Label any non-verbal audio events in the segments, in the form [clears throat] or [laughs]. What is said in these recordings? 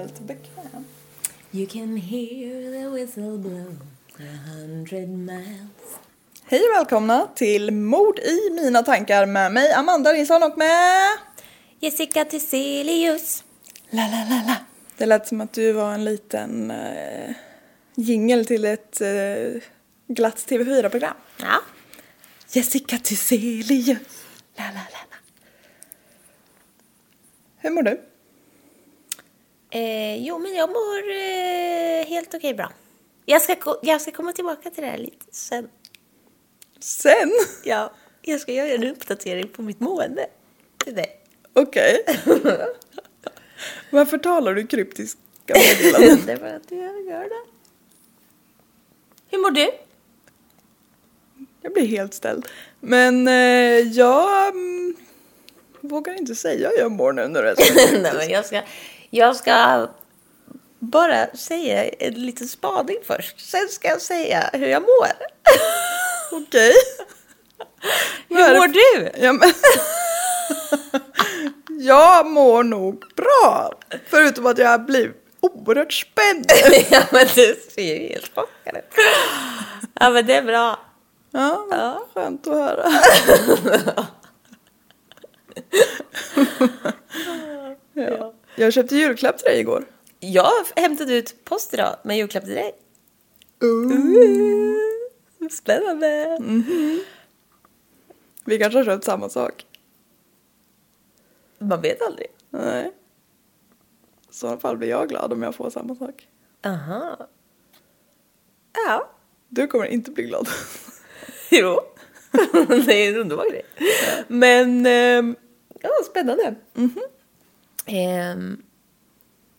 Helt bekväm. You can hear the whistle blow a hundred miles. Hej och välkomna till Mord i mina tankar med mig Amanda Nilsson och med... Jessica Thyselius. La, la, la, la. Det lät som att du var en liten uh, jingel till ett uh, glatt TV4-program. Ja. Jessica Thyselius. La, la, la, la. Hur mår du? Eh, jo, men jag mår eh, helt okej bra. Jag ska, jag ska komma tillbaka till det här lite sen. Sen? Ja, jag ska göra en uppdatering på mitt mående till dig. Okej. Varför talar du kryptiska meddelanden? [laughs] det är för att jag gör det. Hur mår du? Jag blir helt ställd. Men eh, jag mm, vågar inte säga hur jag mår nu när det är så [laughs] Nej, men jag ska, jag ska bara säga en liten spaning först. Sen ska jag säga hur jag mår. [laughs] Okej. Hur mår du? Ja, men... [laughs] jag mår nog bra. Förutom att jag blir oerhört spänd. [laughs] ja, men du ser ju helt chockad ut. Ja, men det är bra. Ja, Ja. skönt att höra. ja. Jag köpte julklapp till dig igår. Jag hämtade ut post idag med julklapp till dig. Spännande. Vi kanske har köpt samma sak. Man vet aldrig. Nej. I så fall blir jag glad om jag får samma sak. Aha. Ja. Du kommer inte bli glad. [laughs] Jo. [laughs] det är en underbar grej. Men, ehm, ja, spännande. Ehm,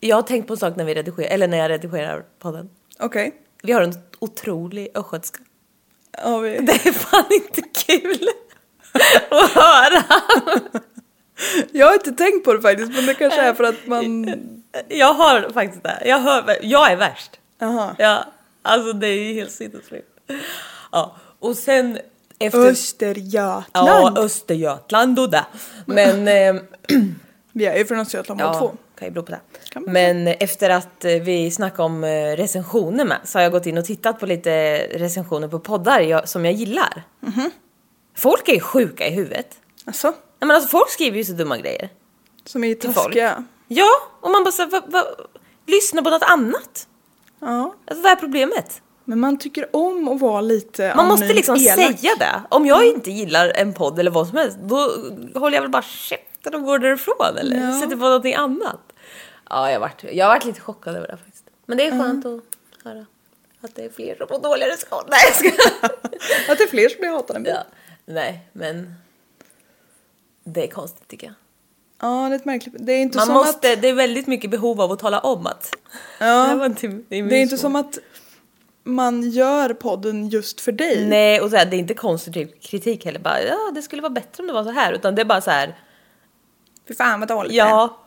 jag har tänkt på en sak när vi redigerar, eller när jag redigerar podden. Okej. Vi har en otrolig östgötska. Ja, vi... [laughs] Det är fan inte kul [laughs] att höra. Jag har inte tänkt på det faktiskt, men det kanske är för att man... [laughs] Jag har faktiskt det. Jag, hör, jag är värst. Jaha. Ja, alltså det är ju helt sinnessjukt. Ja, och sen efter... Östergötland. Ja, Östergötland och det. Men... ehm, [clears throat] Vi är ju från Östergötland Ja, två. kan ju bero på det. Men efter att eh, vi snackade om eh, recensioner med så har jag gått in och tittat på lite recensioner på poddar jag, som jag gillar. Mhm. Folk är ju sjuka i huvudet. Alltså, Nej, men alltså folk skriver ju så dumma grejer. som är taskiga. Ja, och man bara så, här, va, va, lyssna på något annat. Ja. Alltså, vad är problemet? Men man tycker om att vara lite Man måste liksom elak. säga det. Om jag inte gillar en podd eller vad som helst, då håller jag väl bara käften och går därifrån eller Ja. sätter på någonting annat. Ja, jag har varit, jag varit lite chockad över det faktiskt. Men det är skönt att höra att det är fler som får dåliga recensioner. Nej, jag ska... Att det är fler som blir hatade än ja. Nej, men det är konstigt tycker jag. Ja, det är ett märkligt. Det är inte Man som måste, att... det är väldigt mycket behov av att tala om att det Ja, inte, det är, det är inte som att man gör podden just för dig. Nej, och så här, det är inte konstruktiv kritik heller. Bara, ja, det skulle vara bättre om det var så här. Utan det är bara så här, Fy fan vad dåligt ja.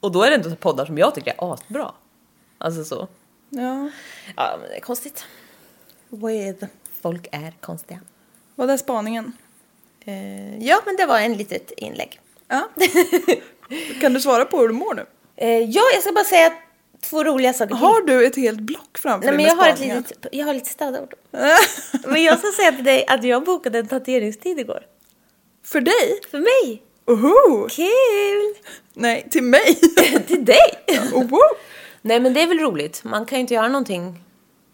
Och då är det inte så poddar som jag tycker är asbra. Alltså så. ja. Ja, men det är konstigt. With folk är konstiga. Vad är spaningen? Eh, ja, men det var en litet inlägg. Ja. [laughs] kan du svara på hur du mår nu? Eh, ja, jag ska bara säga två roliga saker till. Har du ett helt block framför Nej, dig men jag har, ett litet, jag har lite stödord. [laughs] men jag ska säga till dig att jag bokade en tatueringstid igår. För dig? För mig. Oho! Kul! Nej, till mig! [laughs] till dig! Oho! Nej men det är väl roligt. Man kan ju inte göra någonting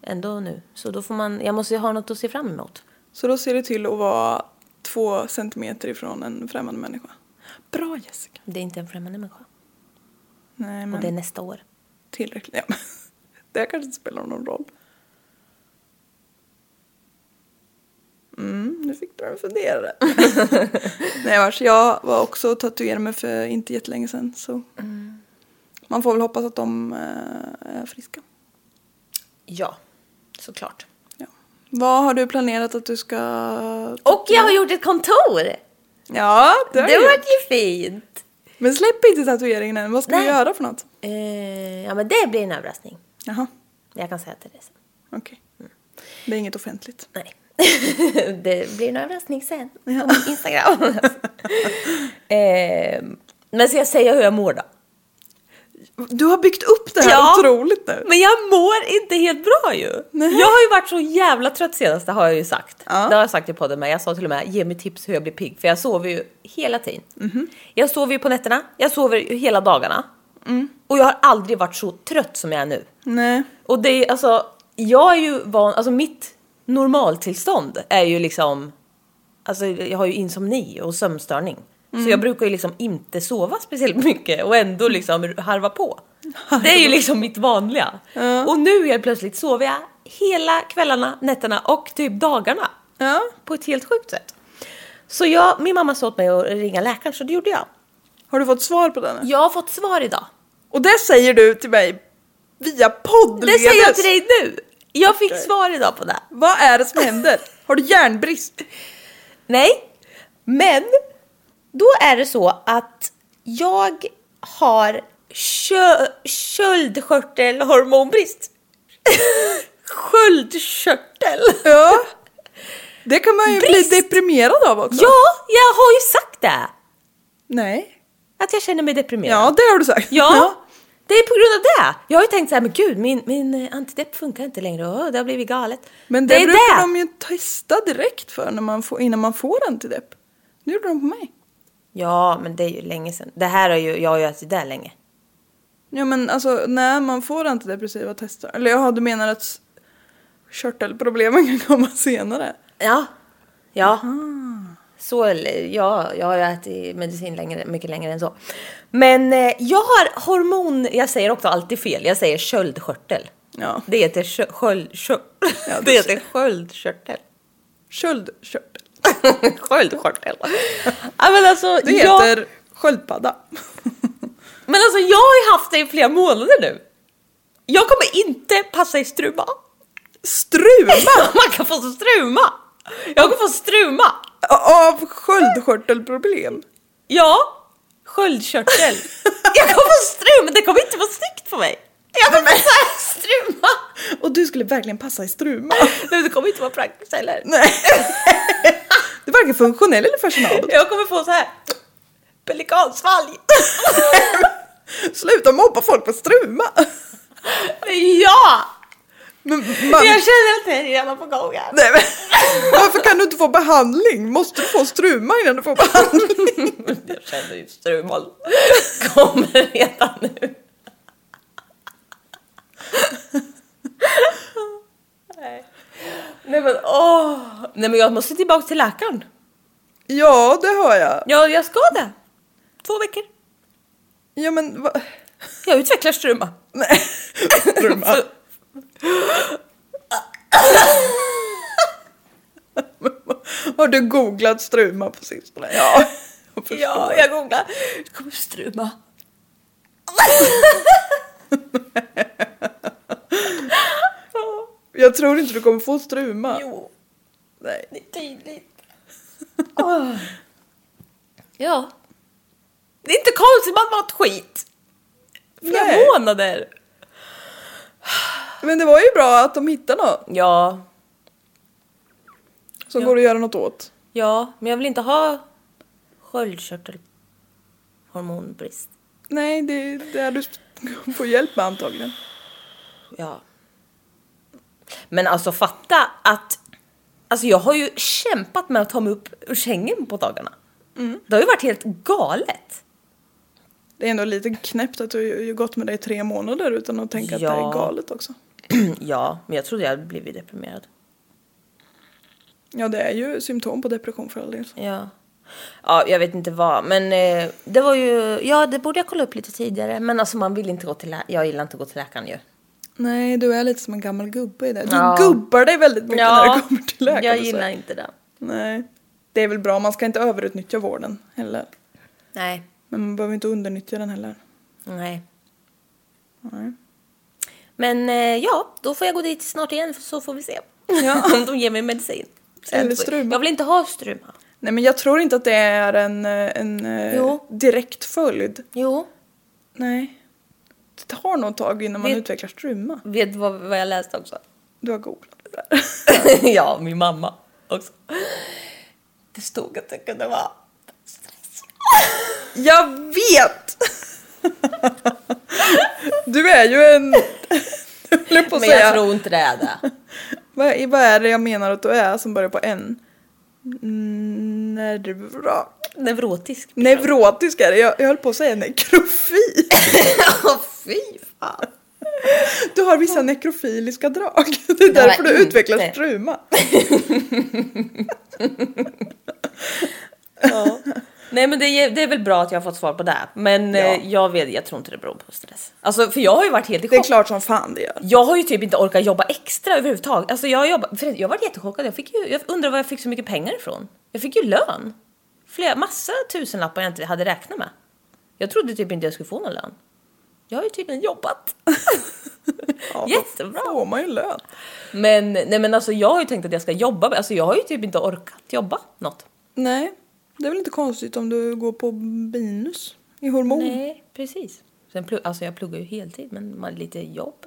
ändå nu. Så då får man, jag måste ju ha något att se fram emot. Så då ser du till att vara två centimeter ifrån en främmande människa. Bra Jessica. Det är inte en främmande människa. Nej Och men det är nästa år. tillräckligt. Ja. [laughs] Det kanske inte spelar någon roll. Mm, nu fick du en funderare. [laughs] Nej vars, jag var också och tatuerade mig för inte jättelänge sedan. Så man får väl hoppas att de eh, är friska. Ja, såklart. Ja. Vad har du planerat att du ska... Och jag har gjort ett kontor! Ja, det har Det jag var ju fint! Men släpp inte tatueringen än. Vad ska du Nej. göra för något? Eh, ja men det blir en överraskning. Jaha, Jag kan säga till dig sen. okej. Det är inget offentligt. Nej. [laughs] det blir en överraskning sen. På min Instagram. [laughs] eh, men ska jag säga hur jag mår då? Du har byggt upp det här Ja. otroligt nu. Men jag mår inte helt bra ju. Jag har ju varit så jävla trött senast, det har jag ju sagt. Ja. Det har jag sagt i podden med. Jag sa till och med, ge mig tips hur jag blir pigg. För jag sover ju hela tiden. Mhm. Jag sover ju på nätterna, jag sover ju hela dagarna. Mm. Och jag har aldrig varit så trött som jag är nu. Nej. Och det är alltså, jag är ju van, alltså mitt normaltillstånd är ju liksom, alltså jag har ju insomni och sömnstörning. Så jag brukar ju liksom inte sova speciellt mycket och ändå liksom harva på. [laughs] Det är ju liksom mitt vanliga. Och nu helt plötsligt sover jag hela kvällarna, nätterna och typ dagarna. Ja. På ett helt sjukt sätt. Så jag, min mamma sa åt mig att ringa läkaren så det gjorde jag. Har du fått svar på den? Jag har fått svar idag. Och det säger du till mig via poddledes. Det säger jag till dig nu! Jag fick svar idag på det. Vad är det som händer? [laughs] Har du järnbrist? Nej, men då är det så att jag har kö- köldskörtelhormonbrist. [laughs] Sköldkörtel. Ja. [laughs] Det kan man ju Brist. bli deprimerad av också. Ja, jag har ju sagt det. Nej. Att jag känner mig deprimerad. Ja, det har du sagt. Ja, det är på grund av det. Jag har ju tänkt så här, men gud, min, min eh, antidepp funkar inte längre. Åh, det har blivit galet. Men det, är brukar det. de ju testa direkt för när man får, innan man får antidepp. Det gjorde de på mig. Ja, men det är ju länge sedan. Det här har ju, jag har ju ätit det länge. Ja men alltså när man får antidepressiva tester. Eller jaha, du menar att körtelproblemen [laughs] kan komma senare? Ja. Ja. Så, eller- ja, jag har ju ätit medicin längre, mycket längre än så. Men eh, jag har hormon, jag säger också alltid fel, jag säger köldkörtel. Ja. Det heter kö, sköld, kö, Ja, [laughs] det heter sköldkörtel. Köldkörtel. [laughs] Sköldkörtel. ja, men alltså, Det jag, heter sköldpadda. [laughs] men alltså jag har ju haft det i flera månader nu. Jag kommer inte passa i struma. Struma! Man kan få struma! Jag kommer få struma! Av sköldkörtelproblem. Ja, sköldkörtel. [laughs] Jag kommer få struma, det kommer inte vara snyggt på mig. Jag kommer så här struma. Och du skulle verkligen passa i struma. [laughs] Nej, det kommer inte vara praktiskt heller. [laughs] Nej. Det är varken funktionell eller fashionabelt. Jag kommer få så här pelikansvalg. Sluta mobba folk på struma. Ja! Men man, Jag känner att det är redan på gång här. nej, men, varför kan du inte få behandling? Måste du få struma innan du får behandling? [laughs] Jag känner ju struman kommer redan nu. Nej. Nej men åh! Nej men jag måste tillbaka till läkaren. Ja, det har jag. Ja, jag ska det. Två veckor. Ja, men va? Jag utvecklar struma. Nej. [laughs] Struma. [gasps] Har du googlat struma på sistone? Ja. förstår. Ja, jag googlar. Det kommer struma. [laughs] Jag tror inte du kommer få struma. Jo, Nej. det är tydligt. Åh. [laughs] Ja. Det är inte konstigt man har mått skit. Flera Nej. månader. Men det var ju bra att de hittade något Ja, som Ja. går att göra något åt. ja, men jag vill inte ha sköldkörtelhormonbrist. Nej, det är det du får hjälp med antagligen. Ja. Men alltså fatta att... Alltså jag har ju kämpat med att ta mig upp ur sängen på dagarna. Det har ju varit helt galet. Det är ändå lite knäppt att du har ju gått med det i tre månader utan att tänka att det Ja. är galet också. [clears throat] Ja, men jag trodde jag hade blivit deprimerad. Ja, det är ju symptom på depression för all del. Ja. Ja, jag vet inte vad, men eh, det var ju... Ja, det borde jag kolla upp lite tidigare. Men alltså man vill inte gå till läkaren. Jag gillar inte att gå till läkaren ju. Nej, du är lite som en gammal gubbe i det. Du Ja. gubbar dig väldigt mycket när det kommer till läkare. jag gillar inte det. Nej. Det är väl bra, man ska inte överutnyttja vården heller. Nej. Men man behöver inte undernyttja den heller. Nej. Nej. Men eh, ja, då får jag gå dit snart igen så får vi se. Ja. [laughs] Om de ger mig medicin. Eller struma. Jag vill inte ha struma. Nej, men jag tror inte att det är en, eh, en eh, Jo. direkt följd. Jo. Nej. Det tar nog ett tag innan man Vet- utvecklar struma. Vet du vad, vad jag läste också? Du har googlat det där. [laughs] ja, min mamma också. Det stod att det kunde vara stress. Jag vet! [laughs] Du är ju en... [laughs] Jag på att Men säga. jag tror inte det är det. [laughs] Vad, är- vad är det jag menar att du är som börjar på N? Nervrak. Neurotisk. Neurotisk är det. Jag, jag höll på att säga nekrofil. Åh, fy fan. Du har vissa nekrofiliska drag. Det är därför du inte. utvecklar struma. Ja. Nej men det är, det är väl bra att jag har fått svar på det. Men Ja. eh, jag, vet, jag tror inte det beror på stress. Alltså för jag har ju varit helt i Det är chock. klart som fan det gör. Jag har ju typ inte orkat jobba extra överhuvudtaget. Alltså jag har jobbat, för jag var jättechockad. Jag, fick ju, jag undrar var jag fick så mycket pengar ifrån. Jag fick ju lön. Flera, massa tusenlappar jag inte hade räknat med. Jag trodde typ inte jag skulle få någon lön. Jag har ju tydligen jobbat. [laughs] Ja, Jättebra. Då får man ju lön. Men, nej men alltså jag har ju tänkt att jag ska jobba. Alltså jag har ju typ inte orkat jobba något. Nej, det är väl inte konstigt om du går på minus i hormon. Nej, precis. Sen plugg, alltså jag pluggar ju heltid, men man, lite jobb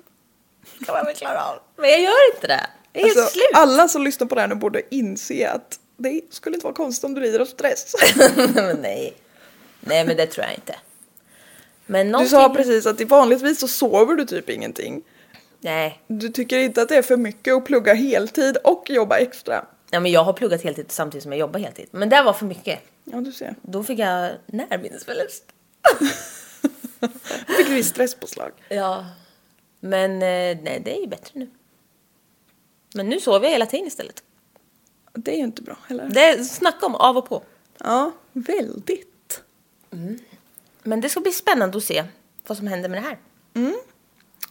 kan man väl klara av. Men jag gör inte det. Det är helt Alltså, slut. alla som lyssnar på det här nu borde inse att det skulle inte vara konstigt om du lider av stress. [laughs] nej. Nej, men det tror jag inte. Men Du sa precis att vanligtvis så sover du typ ingenting. Nej. Du tycker inte att det är för mycket att plugga heltid och jobba extra. Nej, men jag har pluggat heltid samtidigt som jag jobbar heltid. Men det var för mycket. Ja, du ser. Då fick jag närminnesförlust. [laughs] Du fick visst stresspåslag. Ja. Men eh, nej, det är ju bättre nu. Men nu sover jag hela tiden istället. Det är ju inte bra heller. Det är snacka om av och på. Ja, väldigt. Men det ska bli spännande att se vad som händer med det här.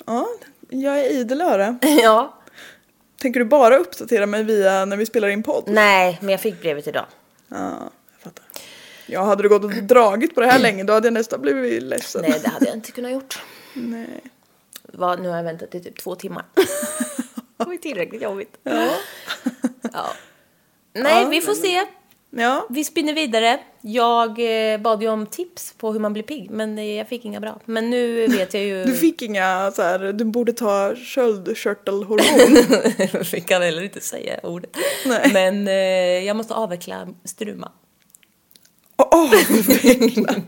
Ja, jag är idel öra. [laughs] ja. Tänker du bara uppdatera mig via när vi spelar in podd? Nej, men jag fick brevet idag. Ja, jag fattar. Ja, hade du gått och dragit på det här länge då hade jag nästan blivit ledsen. Nej, det hade jag inte kunnat gjort. Nej. Vad, nu har jag väntat i typ två timmar. [laughs] det var ju tillräckligt jobbigt. Ja. Ja. Nej, Ja, vi får men- se. Ja, Vi spinner vidare. Jag eh, bad ju om tips på hur man blir pigg, men eh, jag fick inga bra. Men nu vet jag ju... [laughs] du fick inga så här, du borde ta sköldkörtelhormon. [laughs] Vi kan heller inte säga ordet. Nej. Men eh, jag måste avveckla struma. Avveckla. [laughs]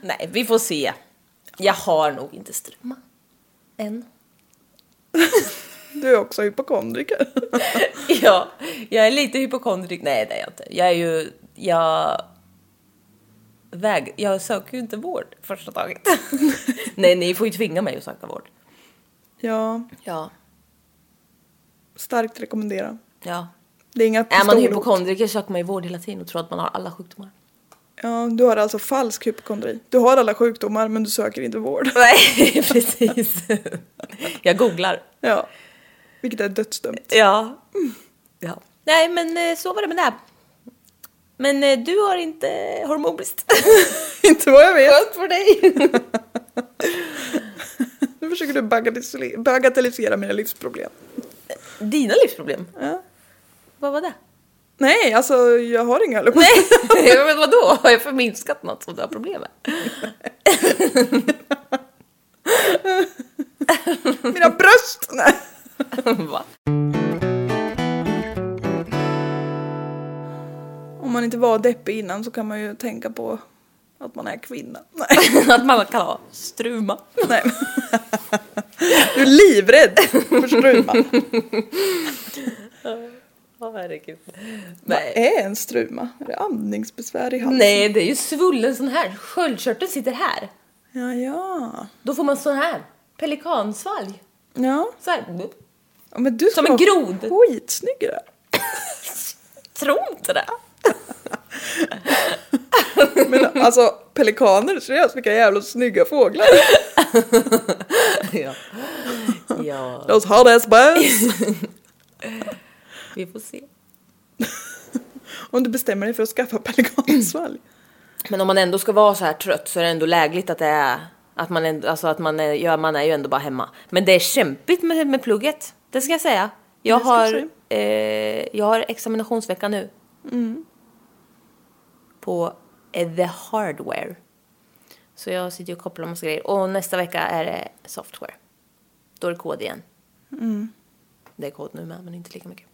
Nej, vi får se. Jag har nog inte struma. Än. Du är också hypokondriker. [laughs] Ja, jag är lite hypokondrik. Nej, det är jag inte. Jag är ju... Jag... Väg... Jag söker ju inte vård första taget. [laughs] Nej, ni får ju tvinga mig att söka vård. Ja, Ja. starkt rekommendera. Ja. Det är inga Är man hypokondriker söker man ju vård hela tiden och tror att man har alla sjukdomar. Ja, du har alltså falsk hypokondri. Du har alla sjukdomar men du söker inte vård. [laughs] Nej, precis. Jag googlar. Ja, vilket är dödsdömt. Ja. ja. Nej, men eh, så var det med det. Men eh, du har inte hormonbrist. [laughs] Inte vad jag vet. Skönt för dig. [laughs] Nu försöker du bagatellisera, mina livsproblem. Dina livsproblem? Ja. Vad var det? Nej, alltså jag har inga allergier. Nej, [laughs] men vadå? Har jag förminskat något som du har problem med? Mina bröst! Nej. [laughs] Va? Om man inte var deppig innan så kan man ju tänka på att man är kvinna. [laughs] Nej. Att man kan ha struma. Nej. Du är livrädd för struma. [laughs] Herregud. Vad är en struma? Är det andningsbesvär i halsen? Nej, det är ju svullen sån här. Sköldkörteln sitter här. Ja, ja. Då får man sån här. Pelikansvalg. Ja, Så här. Ja, men du Som en grod. Skitsnygg i det. Tro inte det. [laughs] Men alltså pelikaner, seriöst vilka jävla snygga fåglar. [laughs] ja. ja, Those hot ass birds. [laughs] vi får se. Om du bestämmer dig för att skaffa pelikansvalg. Men om man ändå ska vara så här trött så är det ändå lägligt att det är att man, ändå, alltså att man, är, ja, man är ju ändå bara hemma. Men det är kämpigt med, med plugget, det ska jag säga. Jag, ska har, eh, jag har examinationsvecka nu. Mm. På eh, the hardware. Så jag sitter och kopplar massa grejer. Och nästa vecka är det software. Då är det kod igen. Mm. Det är kod nu med, men inte lika mycket.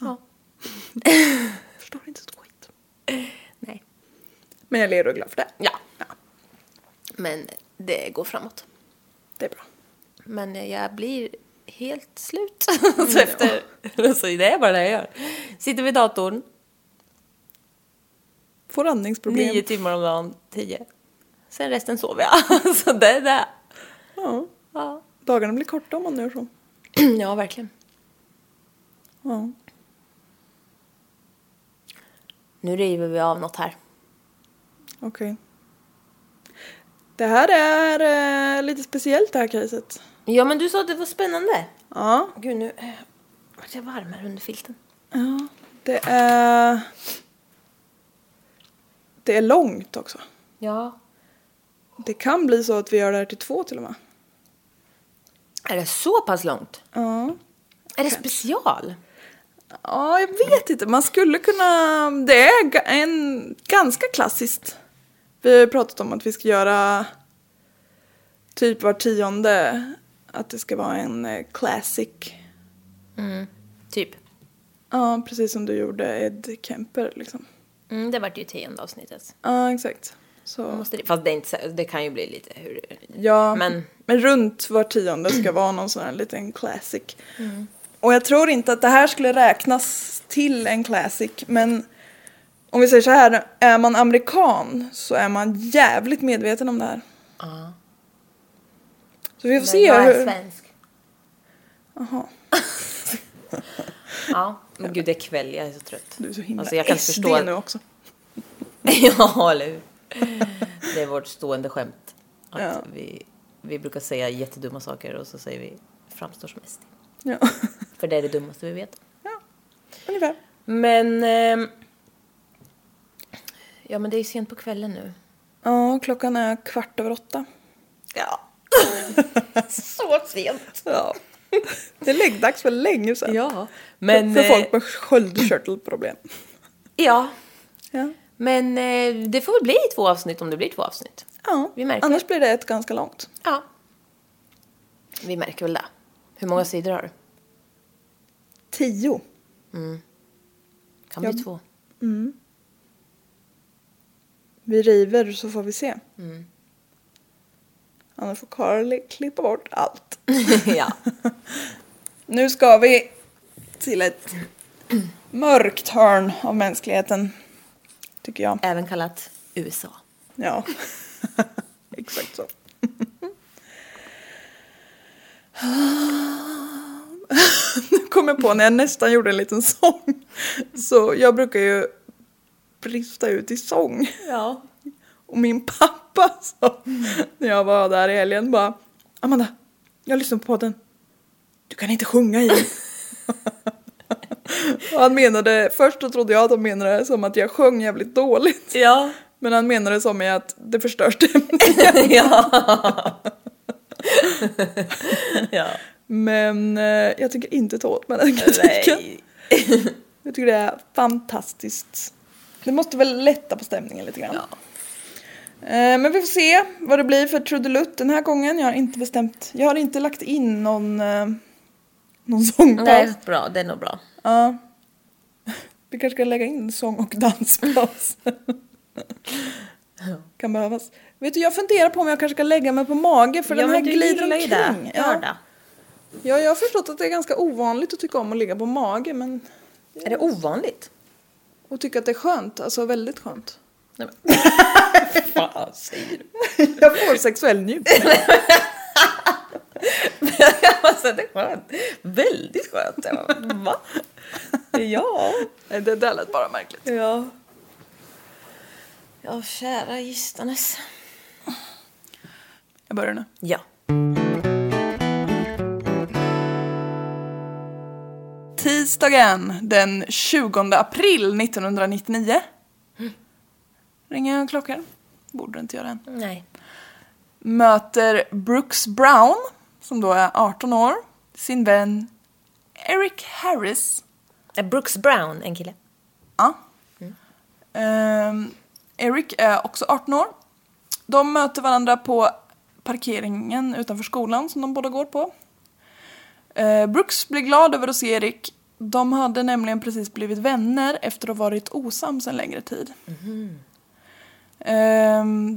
Ja. [laughs] Förstår inte ett skit. Nej. Men jag ler och är glad för det. Ja. Men det går framåt. Det är bra. Men jag blir helt slut. [laughs] så efter, så det är bara det jag gör. Sitter vid datorn, Får andningsproblem. nio timmar om dagen, tio. Sen resten sover jag. [laughs] så det är det. Ja. Ja. Dagarna blir korta om man gör så. [clears throat] ja, verkligen. Ja. Nu river vi av något här. Okej. Det här är eh, lite speciellt det här caset. Ja, men du sa att det var spännande. Ja. Gud, nu eh, vart jag varm här under filten. ja. Det är... Det är långt också. Ja. Det kan bli så att vi gör det här till två till och med. Är det så pass långt? Ja. Är det special? Ja, jag vet inte. Man skulle kunna... Det är en ganska klassiskt. Vi har ju pratat om att vi ska göra typ var tionde. Att det ska vara en eh, classic. Typ. Ja, precis som du gjorde Ed Kemper liksom. Mm, det vart ju tionde avsnittet. Ja, exakt. Så, Måste det, fast det, är inte, det kan ju bli lite hur... ja, men- men... runt var tionde ska vara någon sån här liten classic. Och jag tror inte att det här skulle räknas till en classic, men om vi säger så här, är man amerikan så är man jävligt medveten om det här. Ja. Så vi får Men se jag är hur... svensk. Jaha, [laughs] Ja, men gud det är kväll, jag är så trött. du är så himla Alltså, jag kan SD förstå- nu också. [laughs] ja, eller hur? Det är vårt stående skämt. Att Ja. vi, vi brukar säga jättedumma saker och så säger vi framstår som SD. Ja, [laughs] För det är det dummaste vi vet. ungefär. Men... ehm, ja, men det är sent på kvällen nu. Ja, klockan är kvart över åtta. Ja. [laughs] så sent. Ja. Det är läggdags för länge sedan. Ja. Men... för eh, folk med sköldkörtelproblem. Ja. Ja. Men eh, det får väl bli två avsnitt om det blir två avsnitt. ja. Vi märker. Annars blir det ett ganska långt. Ja. Vi märker väl det. Hur många sidor har du? Tio. Kan bli Ja. två. Vi river så får vi se. Mm. Annars får Carly klippa bort allt. [laughs] ja. [laughs] Nu ska vi till ett mörkt hörn av mänskligheten. Tycker jag. Även kallat USA. Ja, [laughs] exakt så. nu kom jag på när jag nästan gjorde en liten sång. Så jag brukar ju brista ut i sång. Ja. Och min pappa sa när jag var där i helgen bara Amanda, jag lyssnar på podden. Du kan inte sjunga i den. [laughs] Och han menade, först så trodde jag att han menade det som att jag sjöng jävligt dåligt. Ja. Men han menade det som i att det förstör stämningen. [laughs] ja. [laughs] ja. Men eh, jag tycker inte ta åt mig den kritiken. Nej. Jag tycker det är fantastiskt. Det måste väl lätta på stämningen lite grann. Eh, men vi får se vad det blir för trudelutt den här gången. Jag har inte bestämt. Jag har inte lagt in någon, eh, någon sångpaus. Nej, bra. Det är nog bra. Ja. Vi kanske ska lägga in sång och danspaus. kan behövas. Vet du, jag funderar på om jag kanske ska lägga mig på mage för ja, den här glider omkring. det. Gör det. Ja, jag har förstått att det är ganska ovanligt att tycka om att ligga på mage men Är det ovanligt? och tycka att det är skönt, alltså väldigt skönt. Nej, men. [laughs] Fan säger du? Jag får sexuell njutning. [laughs] [laughs] alltså det är skönt. Väldigt skönt. Jag bara, Va? Ja. Nej, det där lät bara märkligt. Ja. Ja, kära gistanes. Jag börjar nu. Ja. Tisdagen den 20 april 1999. Ringer en klockan? Borde inte göra än. Nej. Möter Brooks Brown, som då är 18 år, sin vän Eric Harris. Är Brooks Brown en kille? Ja. Ehm, Eric är också 18 år. De möter varandra på parkeringen utanför skolan som de båda går på. Eh, Brooks blir glad över att se Erik. De hade nämligen precis blivit vänner efter att ha varit osams en längre tid. Ehm,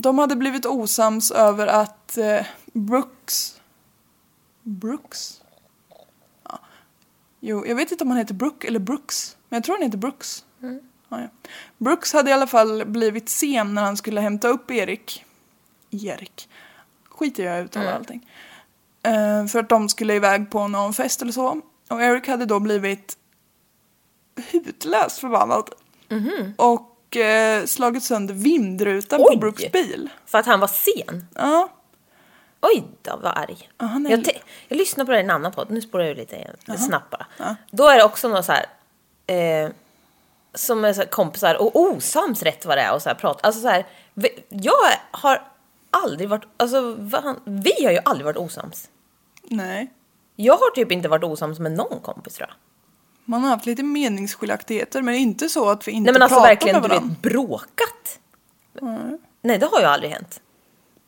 de hade blivit osams över att eh, Brooks... Brooks? Ja. Jo, jag vet inte om han heter Brook eller Brooks. Men jag tror han heter Brooks. Ja, ja. Brooks hade i alla fall blivit sen när han skulle hämta upp Erik. Erik. Skit i hur jag uttalar allting. Eh, för att de skulle iväg på någon fest eller så. Och Eric hade då blivit hutlöst förbannad. Och eh, slagit sönder vindrutan på Oj! Brooks bil. För att han var sen? Ja. Oj då, vad arg. Ja, han är jag, te- jag lyssnar på det i en annan podd, nu spårar jag lite igen, snabbt bara. Då är det också något så här, eh, som är så kompisar och osams rätt vad det är och så här prata. Alltså så här, jag har aldrig varit, alltså vi har ju aldrig varit osams. Nej. Jag har typ inte varit osams med någon kompis tror jag. Man har haft lite meningsskiljaktigheter men inte så att vi inte Nej men alltså pratar verkligen, med du varandra. vet, bråkat. Nej det har ju aldrig hänt.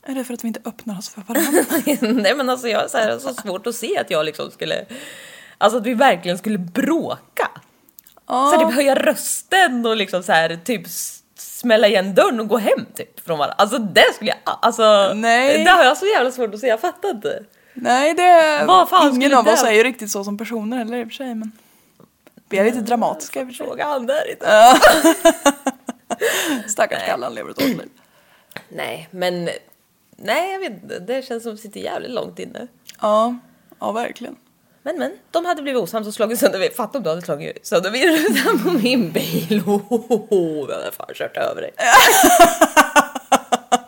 Är det för att vi inte öppnar oss för varandra? [laughs] Nej men alltså jag har så, här, så svårt att se att jag liksom skulle, alltså att vi verkligen skulle bråka. Så här, typ höja rösten och liksom så här, typ smälla igen dörren och gå hem typ från varandra. Alltså det skulle jag, alltså Nej. det har jag så jävla svårt att se, jag fattar inte. Nej, det Vad fan ingen av oss är ju riktigt så som personer heller i och för sig. Men vi är lite dramatiska i. Fråga han där inte. [laughs] Stackars Kalle, han lever ett hårt liv. Nej men, nej jag vet det känns som att sitter jävligt långt inne. Ja, ja verkligen. Men men, de hade blivit osams och slagit sönder, fatta om du hade slagit sönder vindrutan på min bil. [laughs] Oh, jag hade fan kört över dig. [laughs]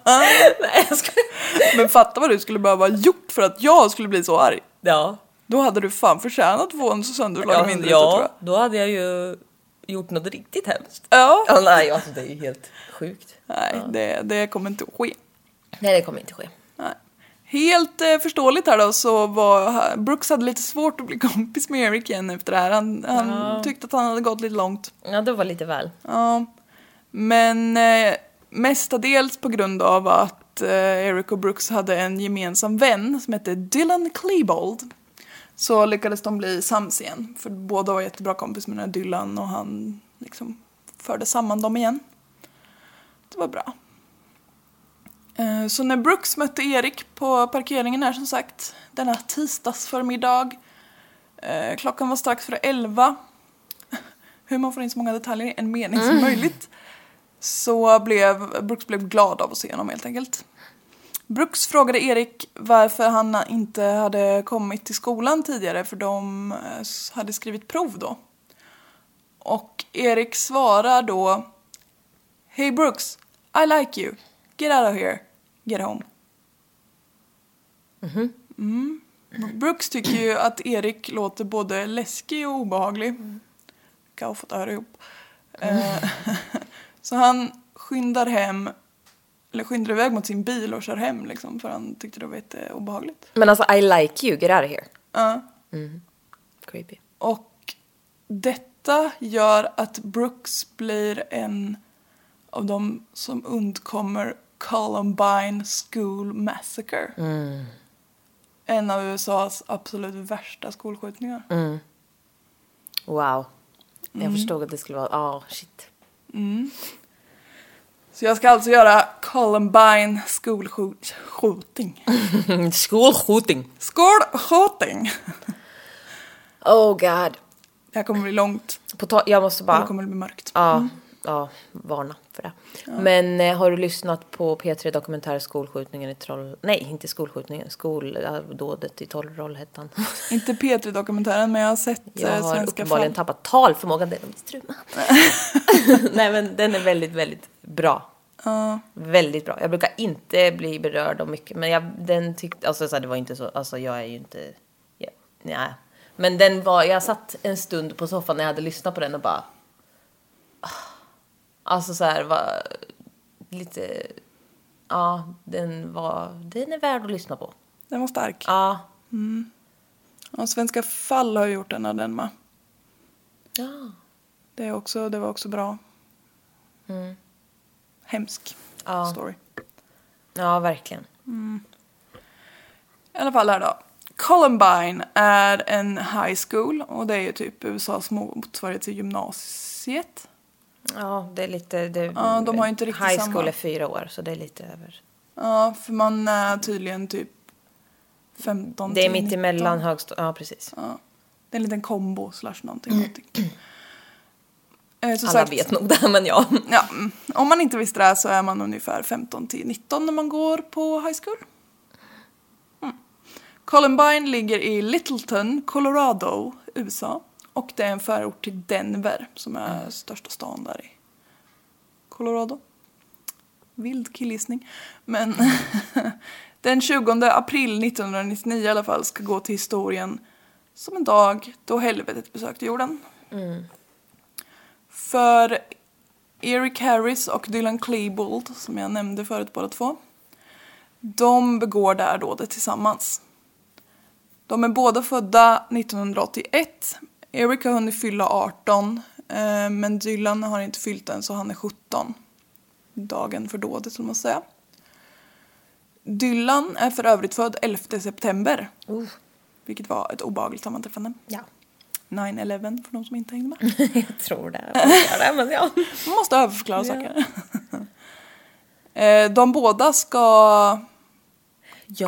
Nej jag skojar. Men fatta vad du skulle behöva ha gjort för att jag skulle bli så arg. Ja. Då hade du fan förtjänat att få en sönderslagen Ja, vindruta tror jag. ja, då hade jag ju gjort något riktigt hemskt. Ja. Ja, nej, alltså det är ju helt sjukt. Nej, det, det kommer inte att ske. Nej, det kommer inte ske. Nej. Helt eh, förståeligt här då så var Brooks hade lite svårt att bli [laughs] kompis med Eric igen efter det här. Han, han tyckte att han hade gått lite långt. Ja, det var lite väl. Ja. Men eh, mestadels på grund av att eh, Eric och Brooks hade en gemensam vän som hette Dylan Klebold. Så lyckades de bli sams igen. För båda var jättebra kompis med den här Dylan och han liksom förde samman dem igen. Det var bra. Eh, Så när Brooks mötte Erik på parkeringen här som sagt denna tisdagsförmiddag. eh, Klockan var strax före elva. [laughs] Hur man får in så många detaljer i en mening som möjligt. Så blev Brooks blev glad av att se honom helt enkelt. Brooks frågade Erik varför han inte hade kommit till skolan tidigare för de eh, hade skrivit prov då. Och Erik svarar då Hey Brooks, I like you. Get out of here. Get home. Mm. Brooks tycker ju att Erik låter både läskig och obehaglig. och fått öra ihop. Eh, [laughs] så han skyndar hem, eller skyndar iväg mot sin bil och kör hem liksom för han tyckte det var lite obehagligt. Men alltså I like you, get out of here. Ja. Creepy. Och detta gör att Brooks blir en av de som undkommer Columbine School Massacre. En av USAs absolut värsta skolskjutningar. Wow. Jag förstod att det skulle vara, ja shit. Så jag ska alltså göra Columbine skolskjutning. [laughs] School shooting. Skolskjutning! Oh god. Det här kommer bli långt. På ta- jag måste Det bara, kommer bli mörkt. ja, ja, varna för det. Men eh, har du lyssnat på P3 Dokumentär skolskjutningen i Troll... Nej, inte skolskjutningen, skoldådet i Trollhättan. [laughs] Inte P3-dokumentären men jag har sett Jag eh, har Svenska uppenbarligen fall. tappat talförmågan, det är lite struma. [laughs] Nej men den är väldigt, väldigt bra. Väldigt bra. Jag brukar inte bli berörd av mycket, men jag, den tyckte, alltså så här, det var inte så, alltså jag är ju inte, ja, nej. Men den var, jag satt en stund på soffan när jag hade lyssnat på den och bara, ah. Alltså så här, var lite, ja, den var, den är värd att lyssna på. Den var stark. Ja. Och Svenska fall har gjort en av den med. Ja. Det, är också, det var också bra. Hemsk Ja. story. Ja, verkligen. I alla fall här då. Columbine är en high school och det är ju typ USAs motsvarighet till gymnasiet. Ja, det är lite... Det, Ja, de har inte riktigt High samma. school är fyra år, så det är lite över. Ja, för man är tydligen typ 15 Det är mitt 19. emellan högstadiet. Ja, precis. Ja. Det är en liten kombo slash någonting. någonting. Eh, Alla sagt, vet nog det, men ja. Ja, mm. om man inte visste det så är man ungefär 15 till 19 när man går på high school. Mm. Columbine ligger i Littleton, Colorado, USA. Och det är en förort till Denver som är största stan där i Colorado. Vild killgissning. Men [laughs] den 20 april 1999 i alla fall ska gå till historien som en dag då helvetet besökte jorden. För Eric Harris och Dylan Klebold, som jag nämnde förut båda två, de begår det här dådet tillsammans. De är båda födda 1981. Eric har hunnit fylla 18, eh, men Dylan har inte fyllt än så han är 17. Dagen för dådet, skulle man säga. Dylan är för övrigt född 11 september, vilket var ett obehagligt sammanträffande. Ja, 9-11 för de som inte hängde med. [laughs] jag tror det. Jag men ja. Man [laughs] måste överförklara saker. [laughs] Eh, De båda ska ja.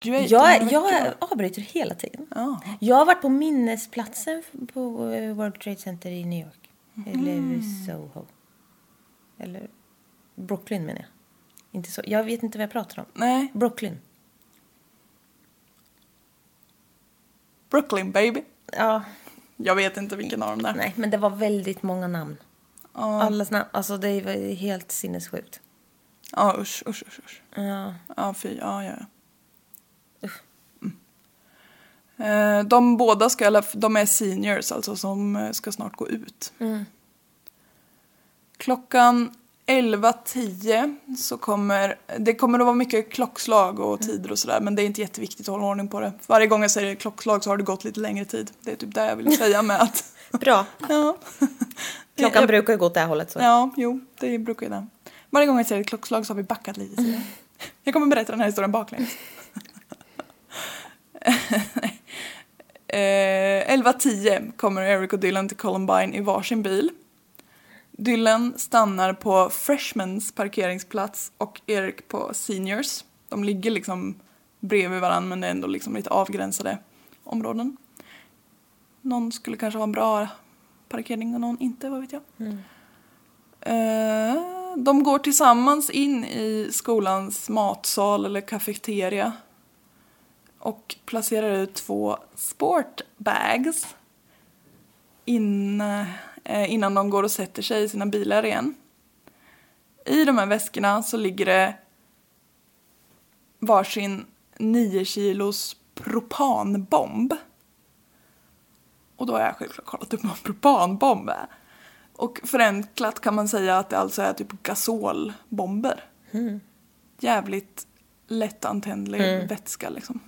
Jag, om en jag vecka. avbryter hela tiden. Ja. Jag har varit på minnesplatsen på eh, World Trade Center i New York. Eller Soho. Eller Brooklyn menar jag. Inte så. Jag vet inte vad jag pratar om. Nej, Brooklyn. Brooklyn baby. Ja, Jag vet inte vilken av dem det är. nej, men det var väldigt många namn. Ja, Allas namn. Alltså det var helt sinnessjukt. ja usch, usch, usch, usch. Ja. Ja, fy, ja, ja. ja. Mm. Eh, De båda ska, de är seniors alltså som eh, ska snart gå ut. Klockan 11.10 så kommer, det kommer att vara mycket klockslag och tider och sådär men det är inte jätteviktigt att hålla ordning på det. Varje gång jag säger klockslag så har det gått lite längre tid. Det är typ det jag vill [laughs] säga med att, Bra. [laughs] ja. Klockan Jag- brukar ju gå åt det här hållet. Så. Ja, jo, det brukar ju det. Varje gång jag säger klockslag så har vi backat lite. [laughs] Jag kommer berätta den här historien baklänges. Eh, 11.10 kommer Eric och Dylan till Columbine i varsin bil. Dylan stannar på Freshmans parkeringsplats och Eric på Seniors. De ligger liksom bredvid varandra men det är ändå liksom lite avgränsade områden. Någon skulle kanske ha en bra parkering och någon inte, vad vet jag. Eh, de går tillsammans in i skolans matsal eller kafeteria och placerar ut två sportbags in, eh, innan de går och sätter sig i sina bilar igen. I de här väskorna så ligger det varsin 9 kilos propanbomb. Och då har jag självklart kollat upp vad en propanbomb är. Och förenklat kan man säga att det alltså är typ gasolbomber. Jävligt lättantändlig vätska liksom.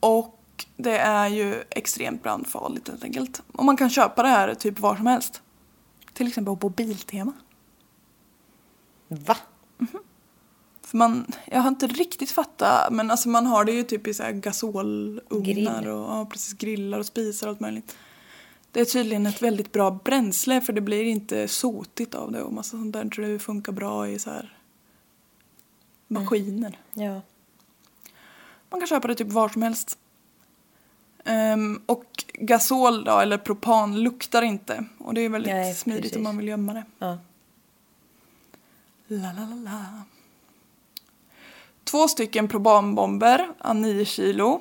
Och det är ju extremt brandfarligt helt enkelt. Och man kan köpa det här typ var som helst. Till exempel på Biltema. Va? För man, jag har inte riktigt fattat, men alltså man har det ju typ i så här gasolugnar Grill. och ja, precis grillar och spisar och allt möjligt. Det är tydligen ett väldigt bra bränsle för det blir inte sotigt av det och massa sånt där. Tror det funkar bra i så här maskiner. Ja. Man kan köpa det typ var som helst. Ehm, och gasol då, eller propan, luktar inte. Och det är väldigt Nej, smidigt precis. om man vill gömma det. ja. La, la, la, la. Två stycken probanbomber a 9 kilo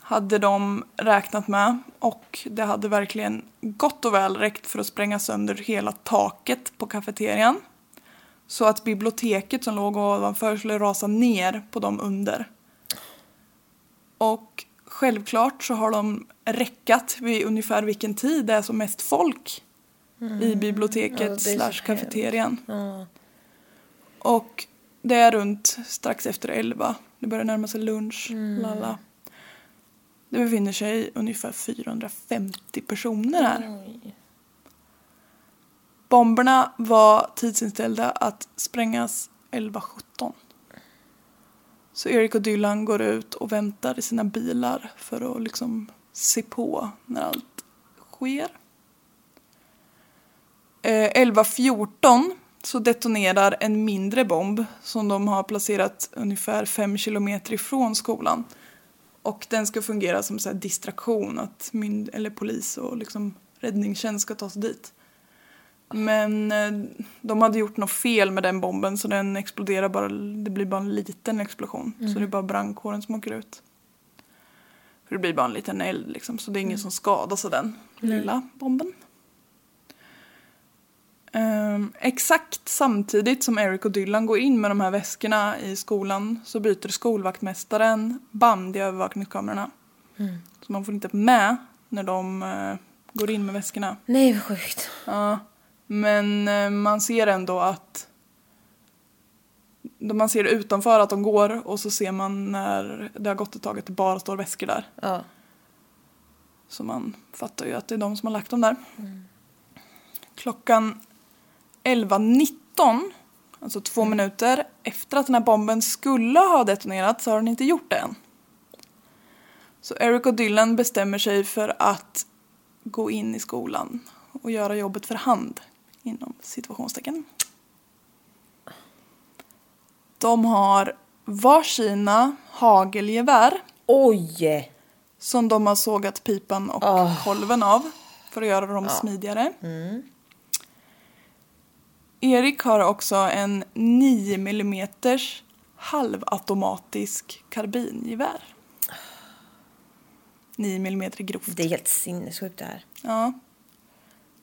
hade de räknat med och det hade verkligen gott och väl räckt för att spränga sönder hela taket på kafeterian. Så att biblioteket som låg ovanför skulle rasa ner på dem under. Och självklart så har de räckat vid ungefär vilken tid det är som mest folk i biblioteket Mm. Ja, slash kafeterian. Ja. Och det är runt strax efter elva. Det börjar närma sig lunch. Mm. Lala. Det befinner sig ungefär 450 personer här. Bomberna var tidsinställda att sprängas 11.17. Så Erik och Dylan går ut och väntar i sina bilar för att liksom se på när allt sker. Eh, 11.14 så detonerar en mindre bomb som de har placerat ungefär fem kilometer ifrån skolan. Och den ska fungera som så här distraktion, att mynd eller polis och liksom räddningstjänst ska ta sig dit. Men eh, de hade gjort något fel med den bomben så den exploderar bara, det blir bara en liten explosion. Så det är bara brandkåren som åker ut. För det blir bara en liten eld liksom, så det är ingen som skadas av den lilla bomben. Ehm, exakt samtidigt som Eric och Dylan går in med de här väskorna i skolan så byter skolvaktmästaren band i övervakningskamerorna. Så man får inte med när de eh, går in med väskorna. Nej, vad sjukt. Ja, men eh, man ser ändå att man ser utanför att de går och så ser man när det har gått ett tag att det bara står väskor där. Ja. Så man fattar ju att det är de som har lagt dem där. Klockan 11.19, alltså två minuter efter att den här bomben skulle ha detonerat så har den inte gjort det än. Så Eric och Dylan bestämmer sig för att gå in i skolan och göra jobbet för hand inom situationstecken. De har varsina hagelgevär Oj! som de har sågat pipan och kolven av för att göra dem smidigare. Erik har också en 9 mm halvautomatisk karbingevär. 9 mm grovt. Det är helt sinnessjukt det här. Ja.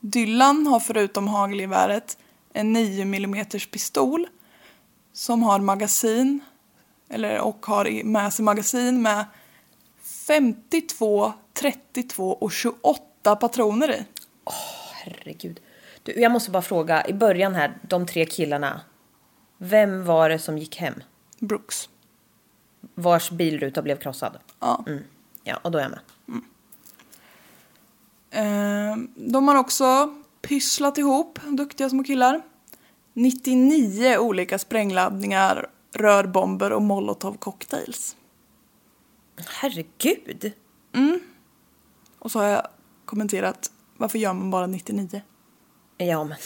Dylan har förutom hagelgeväret en 9 mm pistol som har magasin eller, och har med sig magasin med 52, 32 och 28 patroner i. Herregud. Du, jag måste bara fråga, i början här, de tre killarna. Vem var det som gick hem? Brooks. Vars bilruta blev krossad? Ja. Mm. Ja, och då är jag med. Eh, de har också pysslat ihop, duktiga små killar. 99 olika sprängladdningar, rörbomber och molotov cocktails. Herregud! Och så har jag kommenterat, varför gör man bara 99? Ja, men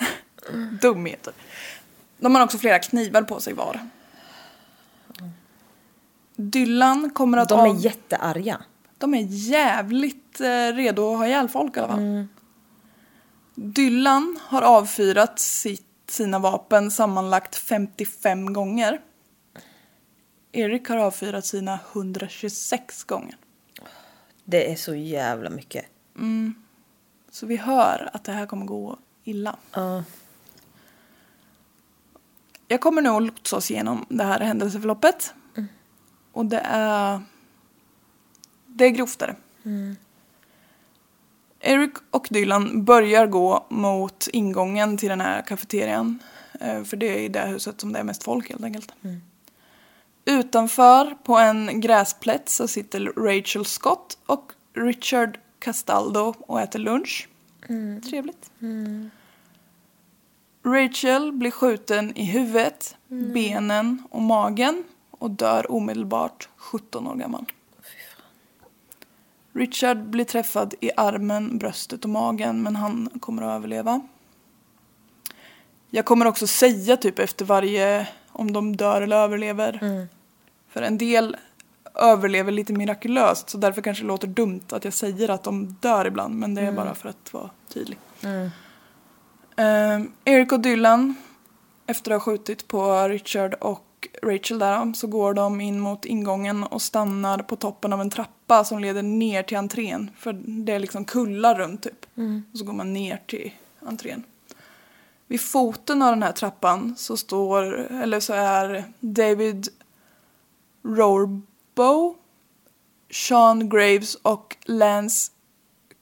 [laughs] Dumheter. De har också flera knivar på sig var. Dylan kommer att de av... är jättearga. De är jävligt eh, redo att ha ihjäl folk i alla fall. Dylan har avfyrat sitt, sina vapen sammanlagt 55 gånger. Erik har avfyrat sina 126 gånger. Det är så jävla mycket. Så vi hör att det här kommer gå illa. Ja. Jag kommer nu att lotsa oss igenom det här händelseförloppet. Och det är... Det är grovtare. Eric och Dylan börjar gå mot ingången till den här kafeterian. Eh, för det är i det huset som det är mest folk helt enkelt. Utanför på en gräsplätt så sitter Rachel Scott och Richard Castaldo och äter lunch. Trevligt. Rachel blir skjuten i huvudet, benen och magen och dör omedelbart 17 år gammal. Richard blir träffad i armen, bröstet och magen men han kommer att överleva. Jag kommer också säga typ efter varje om de dör eller överlever. För en del överlever lite mirakulöst så därför kanske det låter dumt att jag säger att de dör ibland men det är bara för att vara tydlig. Eh, Eric och Dylan, efter att ha skjutit på Richard och Rachel där, så går de in mot ingången och stannar på toppen av en trappa som leder ner till entrén. För det är liksom kullar runt typ. Och så går man ner till entrén. Vid foten av den här trappan så står, eller så är David Rorbo, Sean Graves och Lance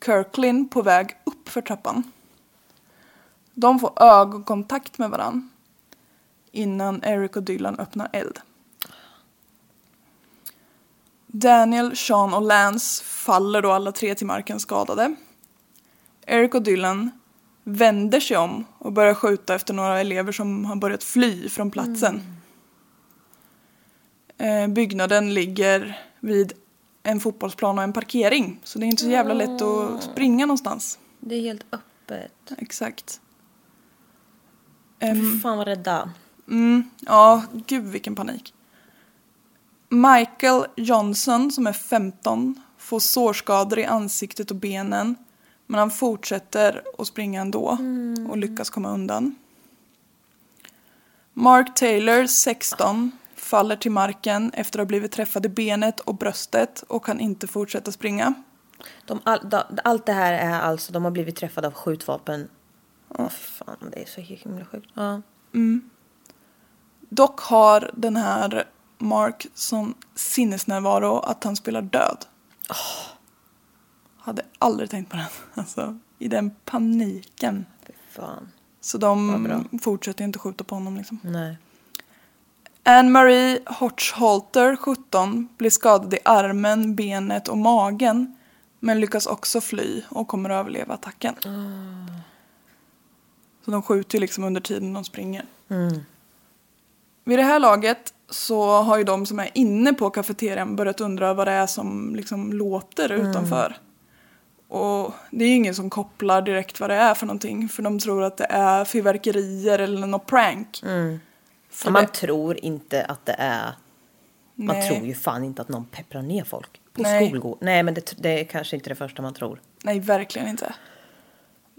Kirklin på väg upp för trappan. De får ögonkontakt med varann innan Eric och Dylan öppnar eld. Daniel, Sean och Lance faller då alla tre till marken skadade. Eric och Dylan vänder sig om och börjar skjuta efter några elever som har börjat fly från platsen. Eh, byggnaden ligger vid en fotbollsplan och en parkering så det är inte så jävla lätt att springa någonstans. Det är helt öppet. Exakt. Fy fan vad rädda. Mm, ja, gud vilken panik. Michael Johnson som är 15 får sårskador i ansiktet och benen men han fortsätter att springa ändå och lyckas komma undan. Mark Taylor, 16, faller till marken efter att ha blivit träffad i benet och bröstet och kan inte fortsätta springa. De, all, da, allt det här är alltså, de har blivit träffade av skjutvapen. Åh fan, det är så himla sjukt. Ja. Dock har den här Mark som sinnesnärvaro att han spelar död. Hade aldrig tänkt på den. [laughs] Alltså, i den paniken. Fy fan. Så de fortsätter inte skjuta på honom liksom. Nej. Anne-Marie Hochholter, 17, blir skadad i armen, benet och magen. Men lyckas också fly och kommer att överleva attacken. Så de skjuter ju liksom under tiden de springer. Vid det här laget så har ju de som är inne på kafeterian börjat undra vad det är som liksom låter utanför. Och det är ju ingen som kopplar direkt vad det är för någonting. För de tror att det är fyrverkerier eller något prank. Men man det- tror inte att det är... Man Nej. tror ju fan inte att någon pepprar ner folk. På Nej. skolgård. Nej, men det, det är kanske inte det första man tror. Nej, verkligen inte.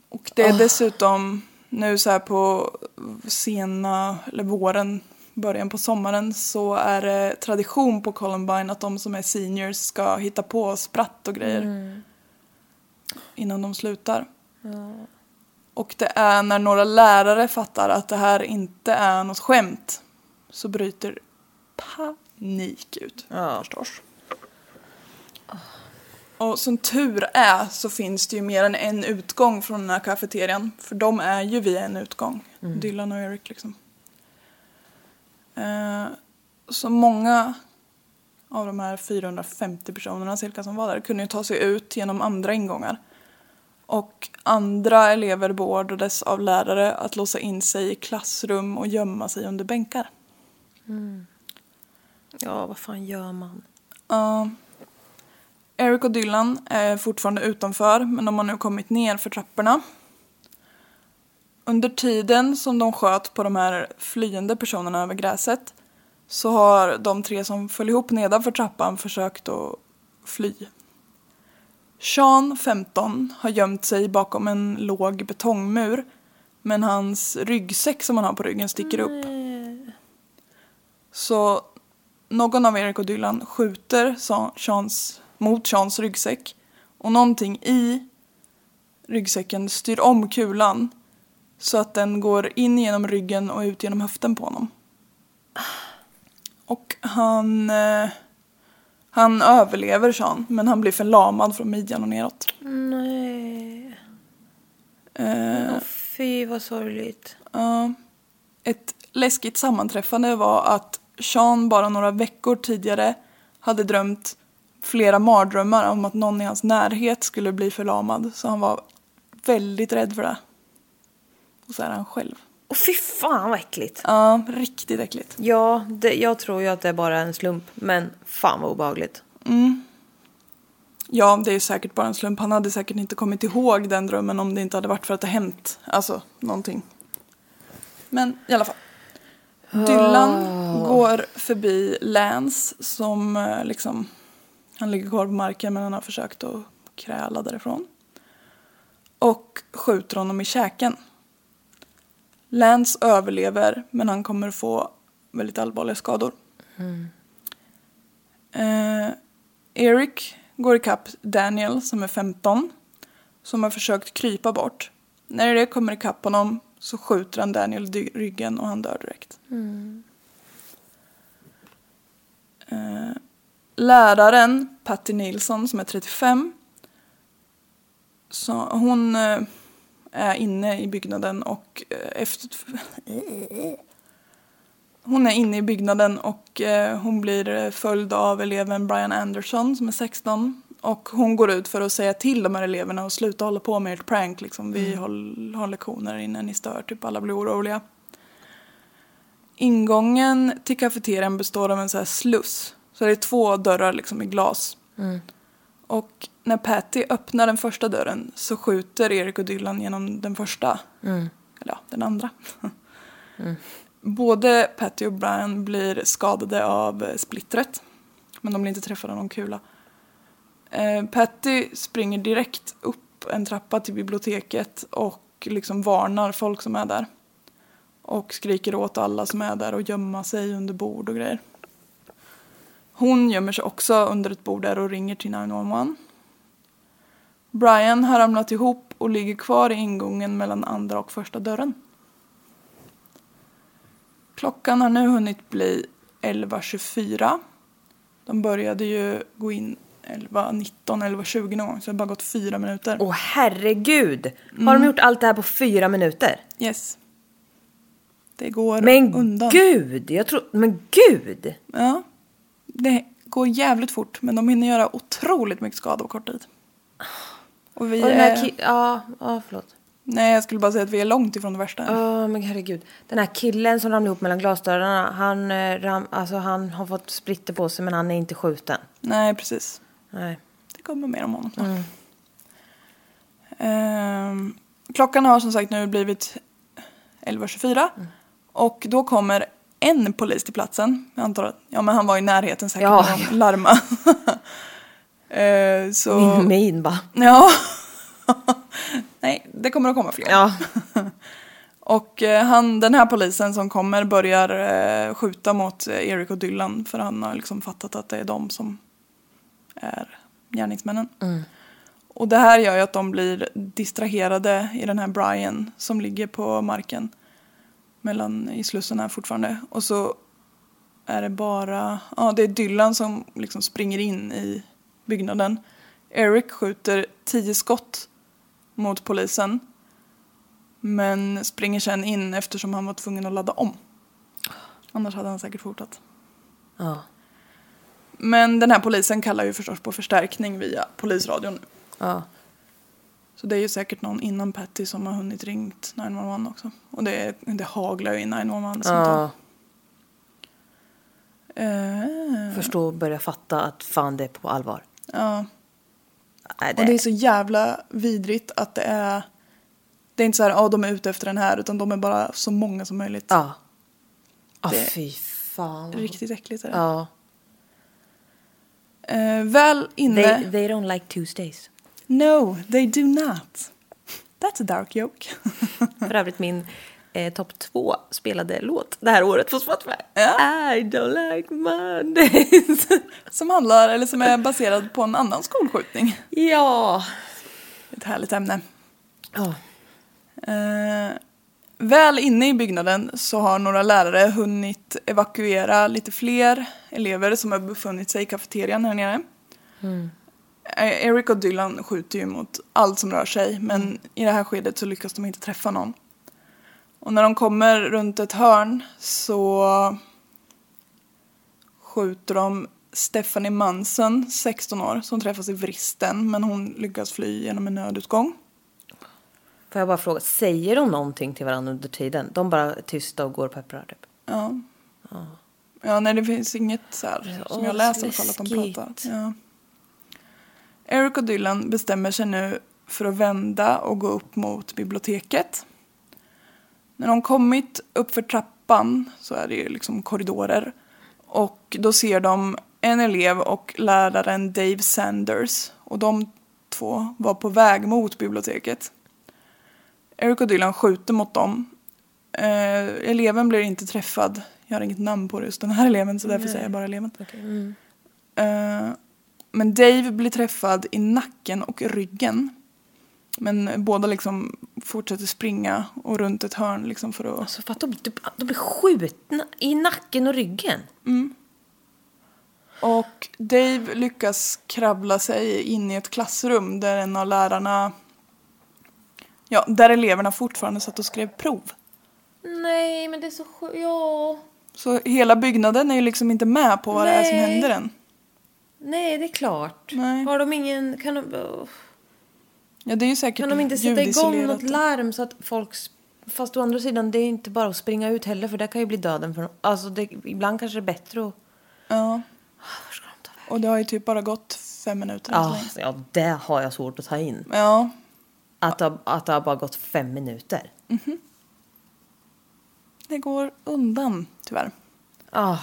Och det är dessutom nu så här på sena, eller våren, början på sommaren så är det tradition på Columbine att de som är seniors ska hitta på spratt och grejer. Innan de slutar. Och det är när några lärare fattar att det här inte är något skämt så bryter panik ut Ja. förstås. Och som tur är så finns det ju mer än en utgång från den här kafeterian. För de är ju via en utgång. Dylan och Eric liksom. Eh, så många av de här 450 personerna cirka som var där kunde ju ta sig ut genom andra ingångar. Och andra elever beordrades av lärare att låsa in sig i klassrum och gömma sig under bänkar. Ja, vad fan gör man? Ja. Eric och Dylan är fortfarande utanför men de har nu kommit ner för trapporna. Under tiden som de sköt på de här flyende personerna över gräset så har de tre som föll ihop nedanför trappan försökt att fly. Sean, 15, har gömt sig bakom en låg betongmur men hans ryggsäck som han har på ryggen sticker upp. Så någon av Erik och Dylan skjuter Seans, mot Seans ryggsäck och någonting i ryggsäcken styr om kulan så att den går in genom ryggen och ut genom höften på honom. Och han, eh, han överlever Sean men han blir förlamad från midjan och neråt. Nej. Eh, fy vad sorgligt. Ja. ett läskigt sammanträffande var att Sean bara några veckor tidigare hade drömt flera mardrömmar om att någon i hans närhet skulle bli förlamad. Så han var väldigt rädd för det. Och så är han själv. Åh fy fan vad äckligt. Ja, riktigt äckligt. Ja, det, jag tror ju att det är bara en slump. Men fan vad obehagligt. Ja, det är säkert bara en slump. Han hade säkert inte kommit ihåg den drömmen om det inte hade varit för att det hänt. Alltså, någonting. Men i alla fall. Dylan går förbi Lance som eh, liksom... Han ligger kvar på marken men han har försökt att kräla därifrån. Och skjuter honom i käken. Lance överlever men han kommer få väldigt allvarliga skador. Eh, Eric går ikapp Daniel som är 15 som har försökt krypa bort. När det kommer ikapp honom så skjuter han Daniel i ryggen och han dör direkt. Eh, läraren Patty Nilsson som är 35 så hon eh, är inne i byggnaden och eh, efter... Hon är inne i byggnaden och eh, hon blir eh, följd av eleven Brian Anderson som är 16. Och hon går ut för att säga till de här eleverna att sluta hålla på med ert prank. Liksom. Vi håll, har lektioner innan ni stör, typ alla blir oroliga. Ingången till kafeterian består av en så här sluss. Så det är två dörrar liksom i glas. Och när Patty öppnar den första dörren så skjuter Erik och Dylan genom den första. Eller ja, den andra. Både Patty och Brian blir skadade av eh, splittret. Men de blir inte träffade av någon kula. Eh, Patty springer direkt upp en trappa till biblioteket och liksom varnar folk som är där. Och skriker åt alla som är där att gömma sig under bord och grejer. Hon gömmer sig också under ett bord där och ringer till 911. Brian har ramlat ihop och ligger kvar i ingången mellan andra och första dörren. Klockan har nu hunnit bli 11.24. De började ju gå in 11.19, 11.20 någon gång så det har bara gått fyra minuter. Åh herregud! Har de gjort allt det här på fyra minuter? Yes. Det går Men undan. gud! Jag tror... Men gud! Ja. Det går jävligt fort men de hinner göra otroligt mycket skada på kort tid. Och vi Och är... ja, ja, förlåt. Nej, jag skulle bara säga att vi är långt ifrån det värsta. Ja, men herregud. Den här killen som ramlade ihop mellan glasdörrarna, han, eh, ram, alltså, han har fått splitter på sig men han är inte skjuten. Nej, precis. Nej. Det kommer mer om honom snart. Ehm, klockan har som sagt nu blivit 11.24 och då kommer en polis till platsen. Jag antar att ja, men han var i närheten säkert Ja. de larma. [laughs] Ehm, så... Min min bara. Ja. [laughs] Nej, det kommer att komma fler. Ja. [laughs] Och eh, han, den här polisen som kommer börjar eh, skjuta mot eh, Eric och Dylan för han har liksom fattat att det är de som är gärningsmännen. Och det här gör ju att de blir distraherade i den här Brian som ligger på marken mellan i slussen här fortfarande. Och så är det bara, ja det är Dylan som liksom springer in i byggnaden. Eric skjuter tio skott mot polisen. Men springer sen in eftersom han var tvungen att ladda om. Annars hade han säkert fortsatt. Ja. Men den här polisen kallar ju förstås på förstärkning via polisradion nu. Ja. Så det är ju säkert någon innan Patty som har hunnit ringt 911 också. Och det, det haglar ju i 911-samtal. ja. Eh, Förstå och börja fatta att fan det är på allvar. Ja. Nej, Och det är så jävla vidrigt att det är... Det är inte så här, ja de är ute efter den här, utan de är bara så många som möjligt. Ja. Ja, Det- fy fan. Riktigt äckligt är det. Ja. Eh, väl inne... They, they don't like Tuesdays. No, they do not. That's a dark joke. [laughs] För övrigt min eh, topp två spelade låt det här året på Spotify. Ja. I don't like Mondays. [laughs] som handlar, eller som är baserad på en annan skolskjutning. ja. Ett härligt ämne. Ja. Eh, väl inne i byggnaden så har några lärare hunnit evakuera lite fler elever som har befunnit sig i kafeterian här nere. Eh, Eric och Dylan skjuter ju mot allt som rör sig men i det här skedet så lyckas de inte träffa någon. Och när de kommer runt ett hörn så skjuter de Stephanie Manson, 16 år, som träffas i vristen men hon lyckas fly genom en nödutgång. Får jag bara fråga, säger de någonting till varandra under tiden? De bara är tysta och går och pepprar typ? Ja. Ja, nej det finns inget så här, som Åh, jag läser i alla fall att de pratar. Ja. Eric och Dylan bestämmer sig nu för att vända och gå upp mot biblioteket. När de kommit upp för trappan så är det ju liksom korridorer. Och då ser de en elev och läraren Dave Sanders. Och de två var på väg mot biblioteket. Eric och Dylan skjuter mot dem. Eh, eleven blir inte träffad. Jag har inget namn på just den här eleven så därför säger jag bara eleven. Eh, men Dave blir träffad i nacken och ryggen. Men båda liksom fortsätter springa och runt ett hörn liksom för att... Alltså för att de, de, de blir skjutna i nacken och ryggen. Och Dave lyckas kravla sig in i ett klassrum där en av lärarna... Ja, där eleverna fortfarande satt och skrev prov. Nej, men det är så sjukt. Ja. Så hela byggnaden är ju liksom inte med på vad det är som Nej. händer än. Nej, det är klart. Nej. Har de ingen... Kan de, Ja, det är ju säkert kan de inte sätta igång något larm så att folk... Fast å andra sidan, det är inte bara att springa ut heller för det kan ju bli döden för dem. Alltså, det, ibland kanske det är bättre att... Ja, Var ska de ta vägen? och det har ju typ bara gått fem minuter Ja, länge. ja, det har jag svårt att ta in. Ja, Att det, att det har bara gått fem minuter. det går undan tyvärr. Ah,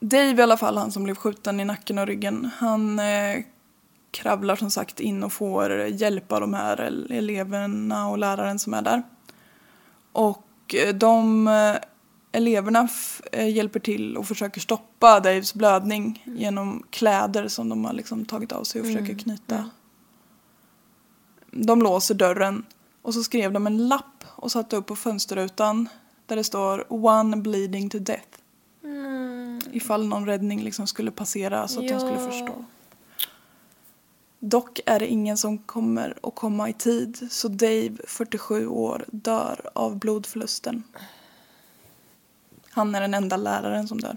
Dave i alla fall, han som blev skjuten i nacken och ryggen, han eh, kravlar som sagt in och får hjälpa de här el- eleverna och läraren som är där. Och eh, de eh, eleverna eh, hjälper till och försöker stoppa Daves blödning genom kläder som de har liksom tagit av sig och försöker knyta. De låser dörren och så skrev de en lapp och satte upp på fönsterrutan där det står “One bleeding to death”. Ifall någon räddning liksom skulle passera så att de skulle Ja. förstå. Dock är det ingen som kommer att komma i tid så Dave, 47 år, dör av blodförlusten. Han är den enda läraren som dör.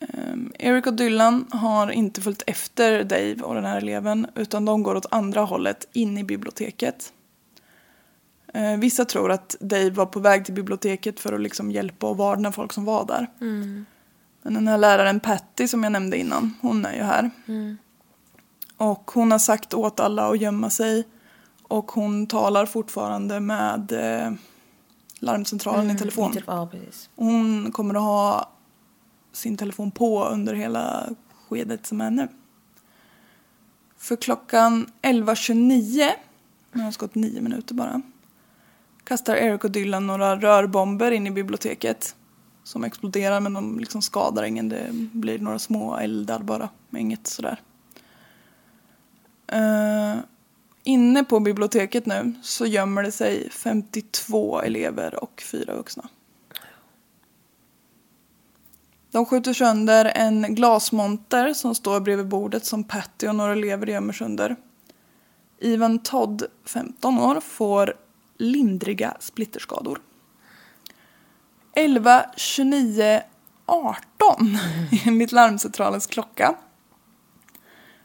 Ehm, Eric och Dylan har inte följt efter Dave och den här eleven utan de går åt andra hållet in i biblioteket. Uh, vissa tror att Dave var på väg till biblioteket för att liksom hjälpa och varna folk som var där. Mm. Men den här läraren Patty som jag nämnde innan, hon är ju här. Och hon har sagt åt alla att gömma sig. Och hon talar fortfarande med eh, larmcentralen i telefon. Typ, ja, Hon kommer att ha sin telefon på under hela skedet som är nu. För klockan 11.29, nu har det gått nio minuter bara, kastar Eric och Dylan några rörbomber in i biblioteket. Som exploderar men de liksom skadar ingen, det blir några små eldar bara, men inget sådär. Uh, inne på biblioteket nu så gömmer det sig 52 elever och fyra vuxna. De skjuter sönder en glasmonter som står bredvid bordet som Patty och några elever gömmer sig under. Ivan Todd, 15 år, får lindriga splitterskador. 11, 29, 18 enligt larmcentralens klocka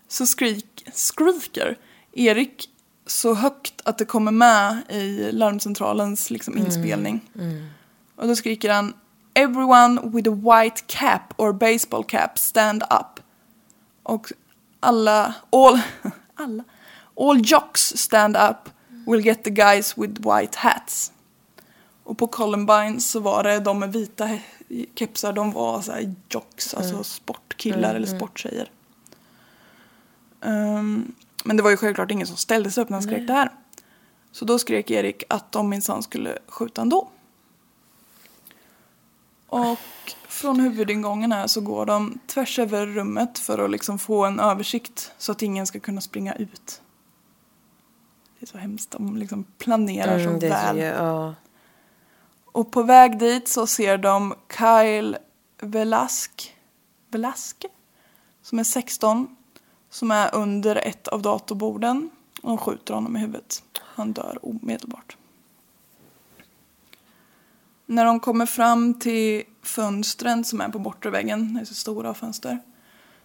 så skrik, skriker Erik så högt att det kommer med i larmcentralens liksom, inspelning. Och då skriker han Everyone with a white cap or baseball cap stand up. Och alla, all, [laughs] alla, all jocks stand up will get the guys with white hats. Och på Columbine så var det de med vita kepsar, de var så här jocks, alltså sportkillar eller sporttjejer. Ehm, men det var ju självklart ingen som ställde sig upp när han skrek det här. Så då skrek Erik att de minsann skulle skjuta ändå. Och från huvudingången här så går de tvärs över rummet för att liksom få en översikt så att ingen ska kunna springa ut. Det är så hemskt, de liksom planerar så Mm, är väl. så, ja. Och på väg dit så ser de Kyle Velask, Velaske som är 16 som är under ett av datorborden och de skjuter honom i huvudet. Han dör omedelbart. När de kommer fram till fönstren som är på bortre väggen, det är så stora fönster,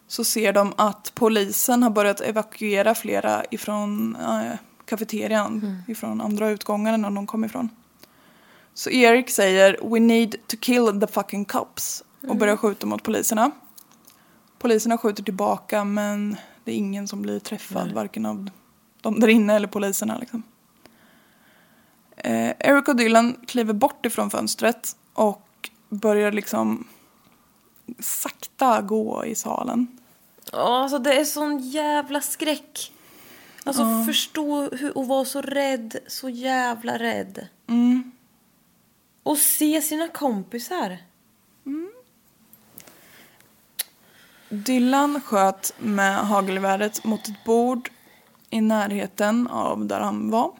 så ser de att polisen har börjat evakuera flera ifrån äh, kafeterian, ifrån andra utgångar än de kom ifrån. Så Erik säger We need to kill the fucking cops och börjar skjuta mot poliserna. Poliserna skjuter tillbaka men det är ingen som blir träffad varken av de där inne eller poliserna. Liksom. Eh, Eric och Dylan kliver bort ifrån fönstret och börjar liksom sakta gå i salen. Ja, alltså det är sån jävla skräck. Alltså förstå hur, och vara så rädd, så jävla rädd. Och se sina kompisar. Mm. Dylan sköt med hagelgeväret mot ett bord i närheten av där han var.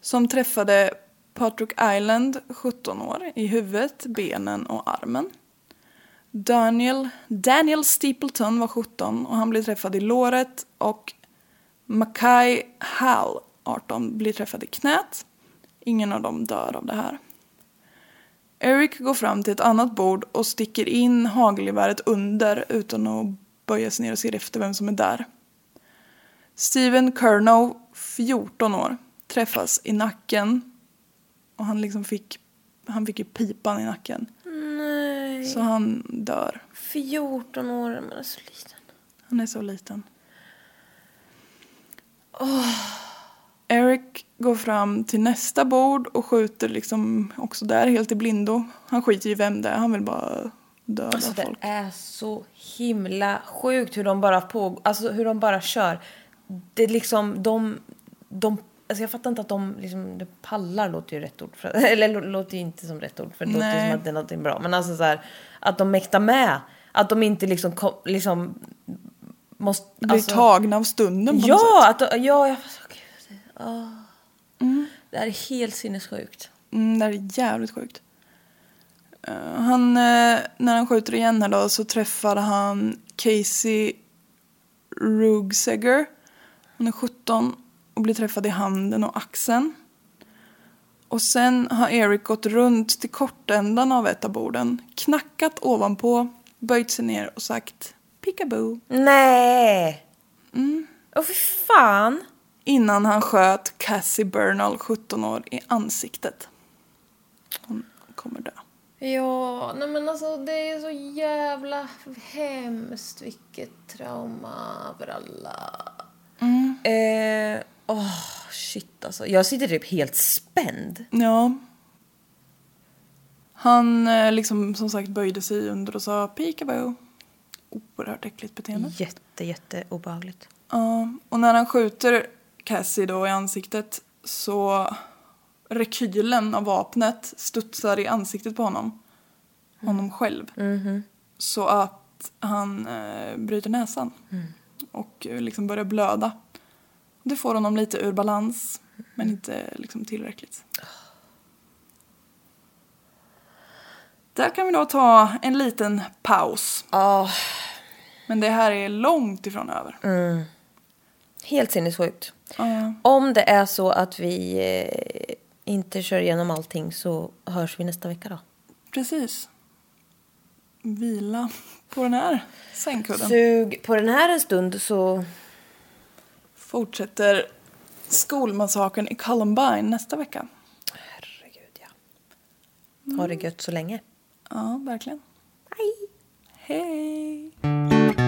Som träffade Patrick Island, 17 år, i huvudet, benen och armen. Daniel, Daniel Stapleton var 17 och han blev träffad i låret och Mackay Hall, 18, blir träffad i knät. Ingen av dem dör av det här. Eric går fram till ett annat bord och sticker in hagelgeväret under utan att böja sig ner och se efter vem som är där. Steven Kernow, 14 år, träffas i nacken och han liksom fick, han fick ju pipan i nacken. Nej. Så han dör. 14 år, men är så liten. Han är så liten. Eric går fram till nästa bord och skjuter liksom också där helt i blindo. Han skiter i vem det är, han vill bara döda Alltså det folk. är så himla sjukt hur de bara på, alltså hur de bara kör. Det är liksom, de, de Alltså jag fattar inte att de liksom, det pallar låter ju rätt ord. För, [laughs] eller lå- låter ju inte som rätt ord för det låter ju Nej. som att det är någonting bra. Men alltså så här, att de mäktar med. Att de inte liksom, kom, liksom måste... Blir alltså, tagna av stunden på något Ja, sätt. att ja, jag, gud, ah. Det här är helt sinnessjukt. Mm, det här är jävligt sjukt. Eh, han, eh, när han skjuter igen här då så träffar han Casey Rugseger. Hon är 17 och blir träffad i handen och axeln. Och sen har Eric gått runt till kortändan av ett av borden, knackat ovanpå, böjt sig ner och sagt peekaboo Nej! Mm. Åh fy fan! Innan han sköt Cassie Bernal, 17 år, i ansiktet. Hon kommer dö. Ja, nej men alltså det är så jävla hemskt. Vilket trauma för alla. Eh, åh, shit alltså. Jag sitter typ helt spänd. Ja. Han eh, liksom som sagt böjde sig under och sa peekaboo. Oerhört äckligt beteende. Jätte, jätte obehagligt. Ja, och när han skjuter Cassie då i ansiktet så rekylen av vapnet studsar i ansiktet på honom. Honom själv. Så att han eh, bryter näsan. Och eh, liksom börjar blöda. Det får honom lite ur balans. Men inte liksom tillräckligt. Där kan vi då ta en liten paus. Ja, Men det här är långt ifrån över. helt sinnessjukt. Ja. Om det är så att vi eh, inte kör igenom allting så hörs vi nästa vecka då. Precis. Vila på den här sängkudden. Sug på den här en stund så... Fortsätter skolmassakern i Columbine nästa vecka. Herregud ja. Ha det gött så länge. Ja, verkligen. Hej! Hej!